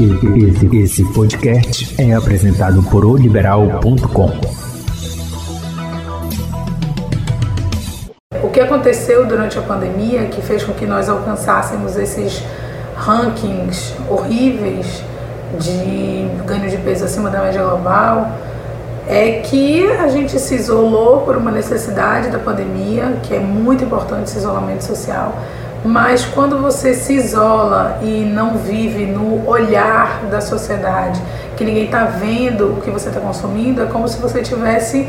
Esse, esse podcast é apresentado por oliberal.com. O que aconteceu durante a pandemia que fez com que nós alcançássemos esses rankings horríveis de ganho de peso acima da média global é que a gente se isolou por uma necessidade da pandemia, que é muito importante esse isolamento social, mas quando você se isola e não vive no olhar da sociedade, que ninguém está vendo o que você está consumindo, é como se você tivesse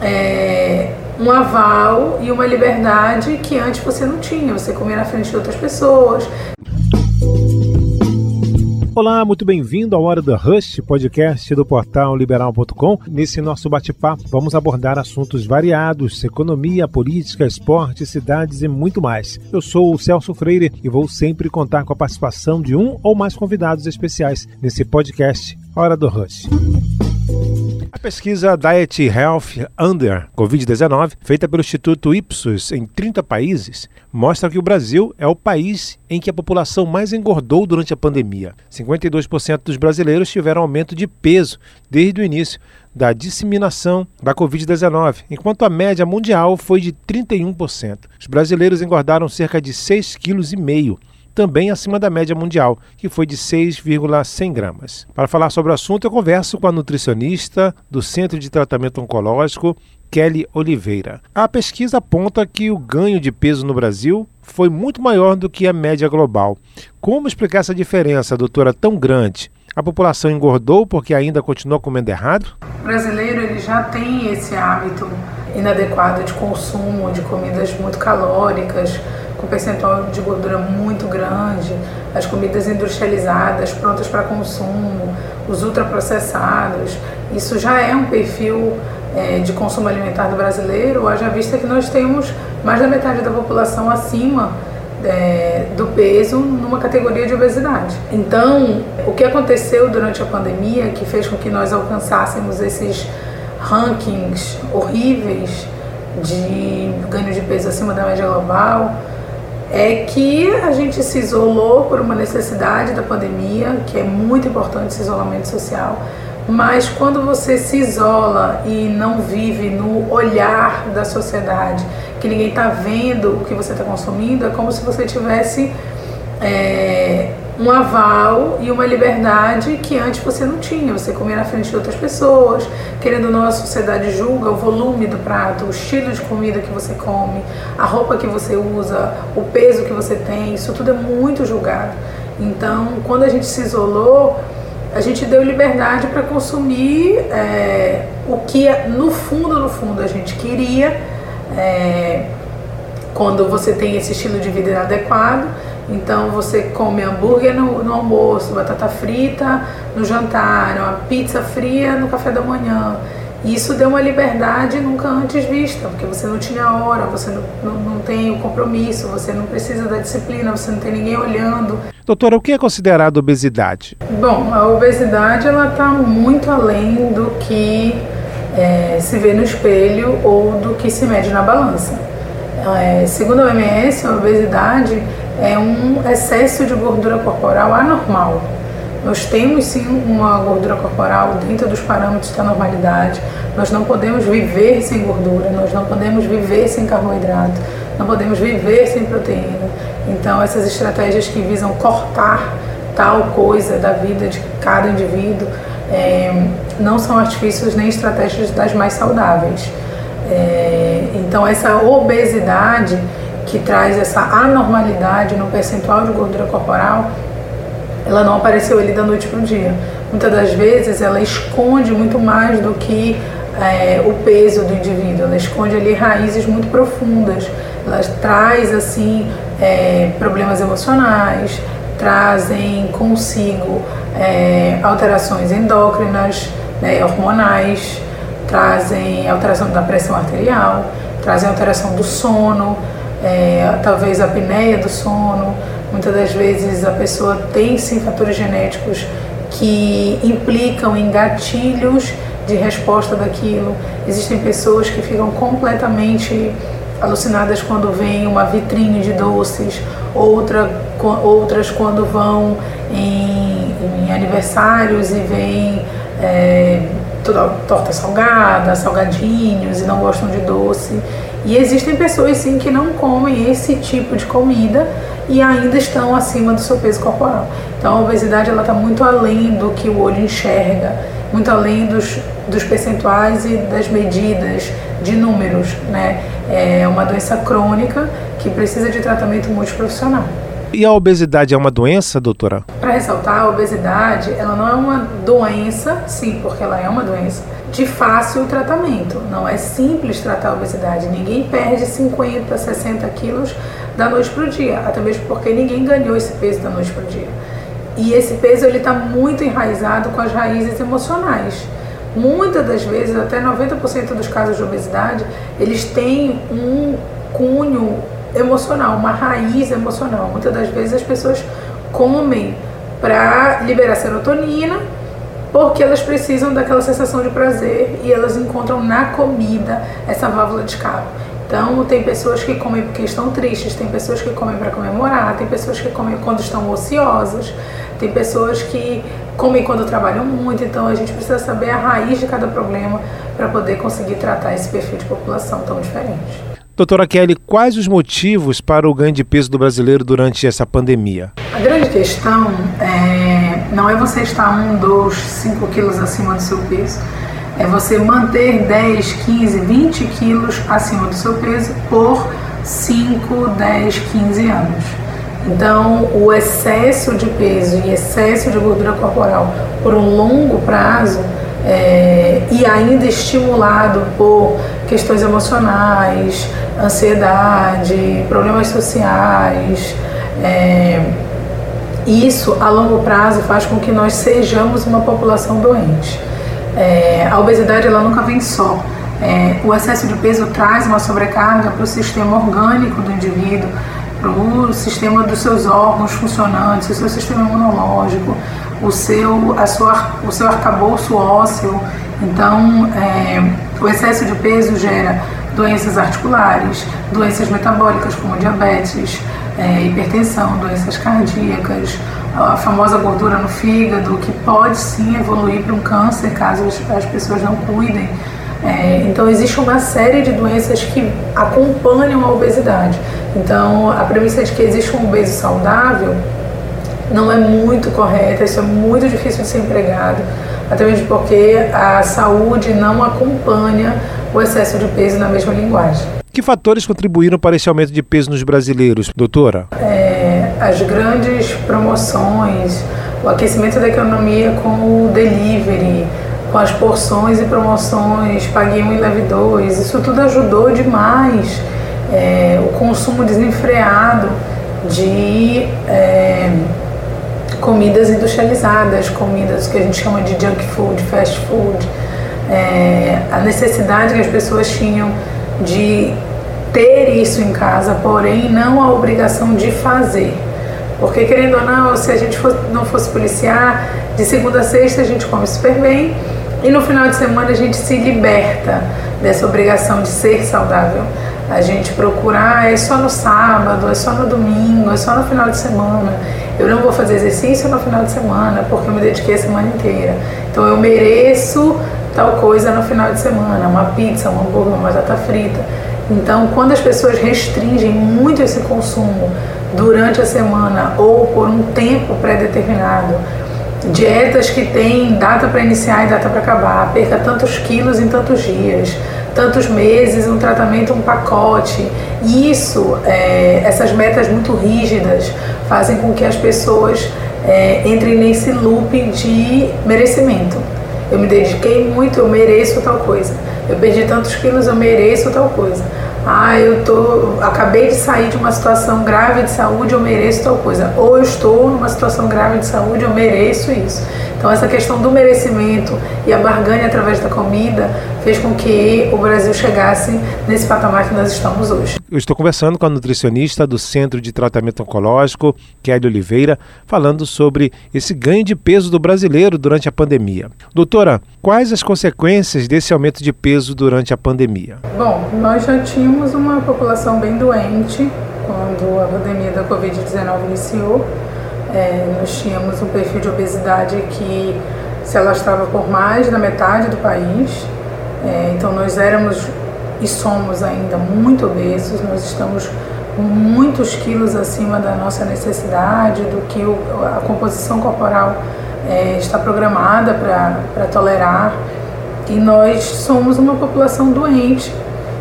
é, um aval e uma liberdade que antes você não tinha. Você comia na frente de outras pessoas. Olá, muito bem-vindo ao Hora do Rush, podcast do portal liberal.com. Nesse nosso bate-papo, vamos abordar assuntos variados: economia, política, esporte, cidades e muito mais. Eu sou o Celso Freire e vou sempre contar com a participação de um ou mais convidados especiais nesse podcast Hora do Rush. A pesquisa Diet Health Under Covid-19, feita pelo Instituto Ipsos em 30 países, mostra que o Brasil é o país em que a população mais engordou durante a pandemia. 52% dos brasileiros tiveram aumento de peso desde o início da disseminação da Covid-19, enquanto a média mundial foi de 31%. Os brasileiros engordaram cerca de 6,5 kg também acima da média mundial, que foi de 6,100 gramas. Para falar sobre o assunto, eu converso com a nutricionista do Centro de Tratamento Oncológico, Kelly Oliveira. A pesquisa aponta que o ganho de peso no Brasil foi muito maior do que a média global. Como explicar essa diferença, doutora, tão grande? A população engordou porque ainda continua comendo errado? O brasileiro ele já tem esse hábito inadequado de consumo de comidas muito calóricas, com percentual de gordura muito grande, as comidas industrializadas, prontas para consumo, os ultraprocessados. Isso já é um perfil é, de consumo alimentar do brasileiro, haja vista que nós temos mais da metade da população acima é, do peso numa categoria de obesidade. Então, o que aconteceu durante a pandemia que fez com que nós alcançássemos esses rankings horríveis de ganho de peso acima da média global é que a gente se isolou por uma necessidade da pandemia, que é muito importante esse isolamento social, mas quando você se isola e não vive no olhar da sociedade, que ninguém está vendo o que você está consumindo, é como se você tivesse é, um aval e uma liberdade que antes você não tinha. Você comia na frente de outras pessoas, querendo ou não, a sociedade julga o volume do prato, o estilo de comida que você come, a roupa que você usa, o peso que você tem, isso tudo é muito julgado. Então, quando a gente se isolou, a gente deu liberdade para consumir é, o que no fundo, no fundo a gente queria. É, quando você tem esse estilo de vida inadequado, então você come hambúrguer no, no, almoço, batata frita no jantar, uma pizza fria no café da manhã. Isso deu uma liberdade nunca antes vista, porque você não tinha hora, você não, não, não tem o compromisso, você não precisa da disciplina, você não tem ninguém olhando. Doutora, o que é considerado obesidade? Bom, a obesidade ela está muito além do que é, se vê no espelho ou do que se mede na balança. É, segundo a OMS, a obesidade é um excesso de gordura corporal anormal. Nós temos sim uma gordura corporal dentro dos parâmetros da normalidade. Nós não podemos viver sem gordura, nós não podemos viver sem carboidrato, não podemos viver sem proteína. Então, essas estratégias que visam cortar tal coisa da vida de cada indivíduo é, não são artifícios nem estratégias das mais saudáveis. É, então, essa obesidade que traz essa anormalidade no percentual de gordura corporal, ela não apareceu ali da noite para o dia. Muitas das vezes ela esconde muito mais do que é, o peso do indivíduo, ela esconde ali raízes muito profundas, ela traz assim é, problemas emocionais, trazem consigo é, alterações endócrinas, né, hormonais, trazem alteração da pressão arterial, trazem alteração do sono, é, talvez a apneia do sono. Muitas das vezes a pessoa tem sim fatores genéticos que implicam em gatilhos de resposta daquilo. Existem pessoas que ficam completamente alucinadas quando vem uma vitrine de doces, outra, outras quando vão em, em aniversários e vem é, torta salgada, salgadinhos e não gostam de doce. E existem pessoas sim que não comem esse tipo de comida e ainda estão acima do seu peso corporal. Então a obesidade ela está muito além do que o olho enxerga, muito além dos, dos percentuais e das medidas de números, né? É uma doença crônica que precisa de tratamento multiprofissional. E a obesidade é uma doença, doutora? Para ressaltar, a obesidade ela não é uma doença, sim, porque ela é uma doença, de fácil tratamento. Não é simples tratar a obesidade. Ninguém perde 50, 60 quilos da noite para o dia, até mesmo porque ninguém ganhou esse peso da noite para o dia. E esse peso ele está muito enraizado com as raízes emocionais. Muitas das vezes, até 90% dos casos de obesidade, eles têm um cunho emocional, uma raiz emocional. Muitas das vezes as pessoas comem para liberar serotonina, porque elas precisam daquela sensação de prazer e elas encontram na comida essa válvula de escape. Então, tem pessoas que comem porque estão tristes, tem pessoas que comem para comemorar, tem pessoas que comem quando estão ociosas, tem pessoas que comem quando trabalham muito. Então, a gente precisa saber a raiz de cada problema para poder conseguir tratar esse perfil de população tão diferente. Doutora Kelly, quais os motivos para o ganho de peso do brasileiro durante essa pandemia? A grande questão é, não é você estar um, dois, cinco quilos acima do seu peso é você manter 10, 15, 20 quilos acima do seu peso por 5, 10, 15 anos. Então, o excesso de peso e excesso de gordura corporal por um longo prazo é, e ainda estimulado por questões emocionais, ansiedade, problemas sociais, é, isso a longo prazo faz com que nós sejamos uma população doente. É, a obesidade ela nunca vem só. É, o excesso de peso traz uma sobrecarga para o sistema orgânico do indivíduo, para o sistema dos seus órgãos funcionantes, o seu sistema imunológico, o seu, a sua, o seu arcabouço ósseo. Então, é, o excesso de peso gera doenças articulares, doenças metabólicas como diabetes, é, hipertensão, doenças cardíacas, a famosa gordura no fígado, que pode sim evoluir para um câncer caso as pessoas não cuidem. É, então, existe uma série de doenças que acompanham a obesidade. Então, a premissa de que existe um obeso saudável não é muito correta, isso é muito difícil de ser empregado, até mesmo porque a saúde não acompanha o excesso de peso na mesma linguagem. Que fatores contribuíram para esse aumento de peso nos brasileiros, doutora? É, as grandes promoções, o aquecimento da economia com o delivery, com as porções e promoções, paguei um e leve dois, isso tudo ajudou demais. É, o consumo desenfreado de é, comidas industrializadas, comidas que a gente chama de junk food, fast food, é, a necessidade que as pessoas tinham de ter isso em casa, porém não a obrigação de fazer. Porque querendo ou não, se a gente não fosse policiar, de segunda a sexta a gente come super bem e no final de semana a gente se liberta dessa obrigação de ser saudável. A gente procurar ah, é só no sábado, é só no domingo, é só no final de semana. Eu não vou fazer exercício no final de semana porque eu me dediquei a semana inteira. Então eu mereço tal coisa no final de semana, uma pizza, um hambúrguer, uma batata frita. Então, quando as pessoas restringem muito esse consumo durante a semana ou por um tempo pré-determinado, dietas que têm data para iniciar e data para acabar, perca tantos quilos em tantos dias, tantos meses, um tratamento, um pacote. Isso, é, essas metas muito rígidas fazem com que as pessoas é, entrem nesse loop de merecimento. Eu me dediquei muito, eu mereço tal coisa. Eu perdi tantos quilos, eu mereço tal coisa. Ah, eu tô, acabei de sair de uma situação grave de saúde, eu mereço tal coisa. Ou eu estou numa situação grave de saúde, eu mereço isso. Então essa questão do merecimento e a barganha através da comida fez com que o Brasil chegasse nesse patamar que nós estamos hoje. Eu estou conversando com a nutricionista do Centro de Tratamento Oncológico, Kelly Oliveira, falando sobre esse ganho de peso do brasileiro durante a pandemia. Doutora, quais as consequências desse aumento de peso durante a pandemia? Bom, nós já tínhamos uma população bem doente quando a pandemia da Covid-19 iniciou. É, nós tínhamos um perfil de obesidade que se alastrava por mais da metade do país. É, então nós éramos e somos ainda muito obesos, nós estamos muitos quilos acima da nossa necessidade, do que o, a composição corporal é, está programada para tolerar. E nós somos uma população doente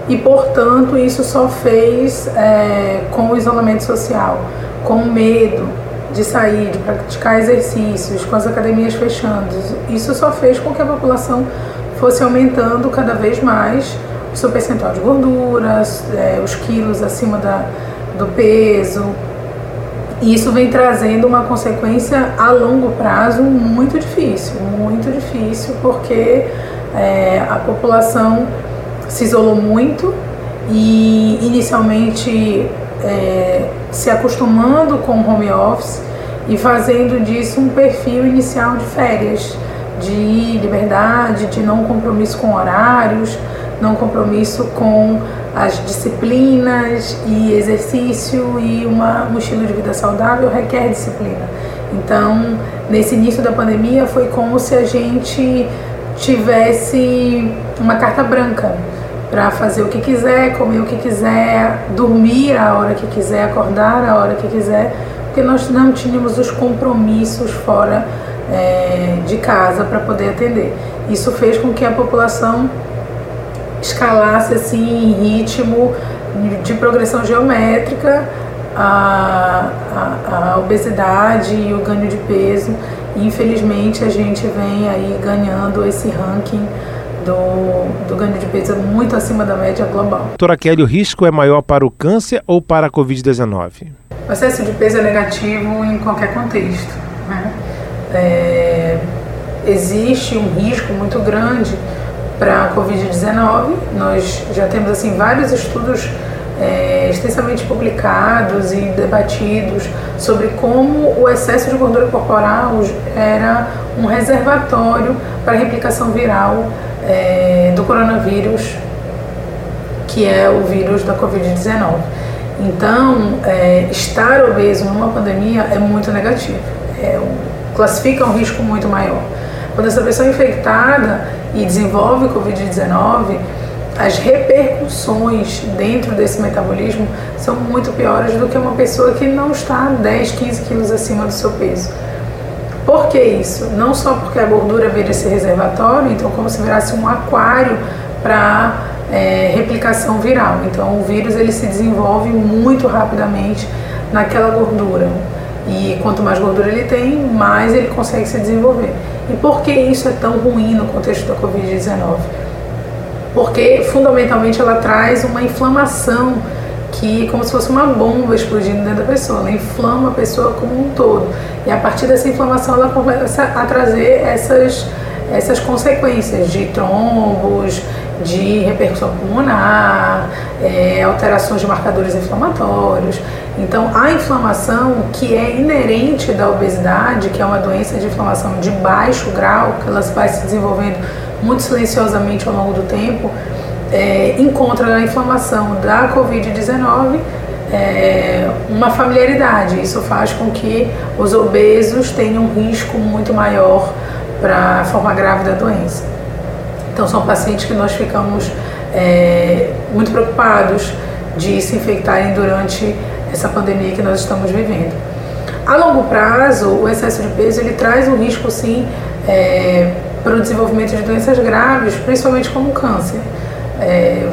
e, portanto, isso só fez é, com o isolamento social, com o medo de sair, de praticar exercícios, com as academias fechando. Isso só fez com que a população fosse aumentando cada vez mais o seu percentual de gorduras, é, os quilos acima da, do peso. E isso vem trazendo uma consequência a longo prazo muito difícil, muito difícil, porque é, a população se isolou muito e inicialmente é, se acostumando com o home office e fazendo disso um perfil inicial de férias, de liberdade, de não compromisso com horários, não compromisso com as disciplinas e exercício e uma, um estilo de vida saudável requer disciplina. Então, nesse início da pandemia, foi como se a gente tivesse uma carta branca para fazer o que quiser, comer o que quiser, dormir a hora que quiser, acordar a hora que quiser, porque nós não tínhamos os compromissos fora é, de casa para poder atender. Isso fez com que a população escalasse assim em ritmo de progressão geométrica a, a, a, obesidade e o ganho de peso. E infelizmente a gente vem aí ganhando esse ranking do, do ganho de peso muito acima da média global. Doutora Kelly, o risco é maior para o câncer ou para a Covid-19? O excesso de peso é negativo em qualquer contexto. Né? É, existe um risco muito grande para a Covid-19. Nós já temos assim vários estudos é, extensamente publicados e debatidos sobre como o excesso de gordura corporal era um reservatório para a replicação viral é, do coronavírus, que é o vírus da Covid-19. Então, é, estar obeso numa pandemia é muito negativo, é, classifica um risco muito maior. Quando essa pessoa é infectada e desenvolve Covid-19, as repercussões dentro desse metabolismo são muito piores do que uma pessoa que não está 10, 15 quilos acima do seu peso. Por que isso? Não só porque a gordura vira esse reservatório, então como se virasse um aquário para é, replicação viral. Então o vírus ele se desenvolve muito rapidamente naquela gordura. E quanto mais gordura ele tem, mais ele consegue se desenvolver. E por que isso é tão ruim no contexto da Covid-19? Porque fundamentalmente ela traz uma inflamação que como se fosse uma bomba explodindo dentro da pessoa, ela inflama a pessoa como um todo. E a partir dessa inflamação ela começa a trazer essas, essas consequências de trombos, de repercussão pulmonar, é, alterações de marcadores inflamatórios. Então, a inflamação que é inerente da obesidade, que é uma doença de inflamação de baixo grau, que ela vai se desenvolvendo muito silenciosamente ao longo do tempo, é, encontra na inflamação da Covid-19 é, uma familiaridade. Isso faz com que os obesos tenham um risco muito maior para a forma grave da doença. Então, são pacientes que nós ficamos é, muito preocupados de se infectarem durante essa pandemia que nós estamos vivendo. A longo prazo, o excesso de peso ele traz um risco, sim, é, para o desenvolvimento de doenças graves, principalmente como câncer. É,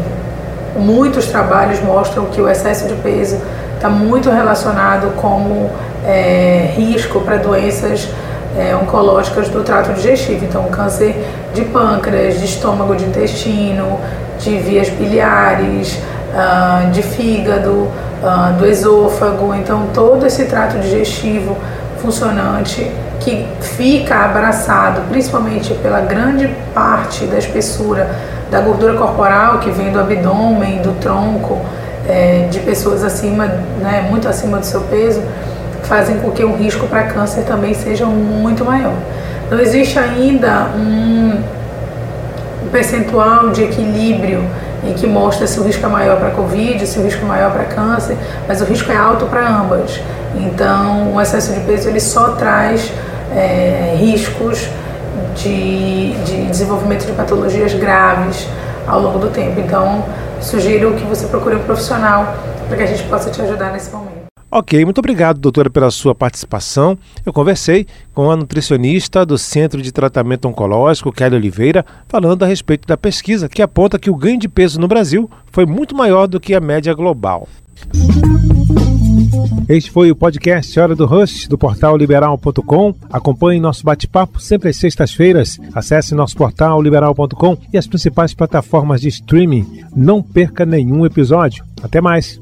muitos trabalhos mostram que o excesso de peso está muito relacionado como é, risco para doenças é, oncológicas do trato digestivo, então câncer de pâncreas, de estômago, de intestino, de vias biliares, uh, de fígado, uh, do esôfago, então todo esse trato digestivo funcionante que fica abraçado principalmente pela grande parte da espessura da gordura corporal que vem do abdômen, do tronco, é, de pessoas acima, né, muito acima do seu peso, fazem com que o risco para câncer também seja muito maior. Não existe ainda um percentual de equilíbrio em que mostra se o risco é maior para Covid, se o risco é maior para câncer, mas o risco é alto para ambas. Então, o excesso de peso ele só traz é, riscos de, de desenvolvimento de patologias graves ao longo do tempo. Então, sugiro que você procure um profissional para que a gente possa te ajudar nesse momento. Ok, muito obrigado, doutora, pela sua participação. Eu conversei com a nutricionista do Centro de Tratamento Oncológico, Kelly Oliveira, falando a respeito da pesquisa que aponta que o ganho de peso no Brasil foi muito maior do que a média global. Este foi o podcast Hora do Rush, do portal liberal.com. Acompanhe nosso bate-papo sempre às sextas-feiras. Acesse nosso portal liberal.com e as principais plataformas de streaming. Não perca nenhum episódio. Até mais!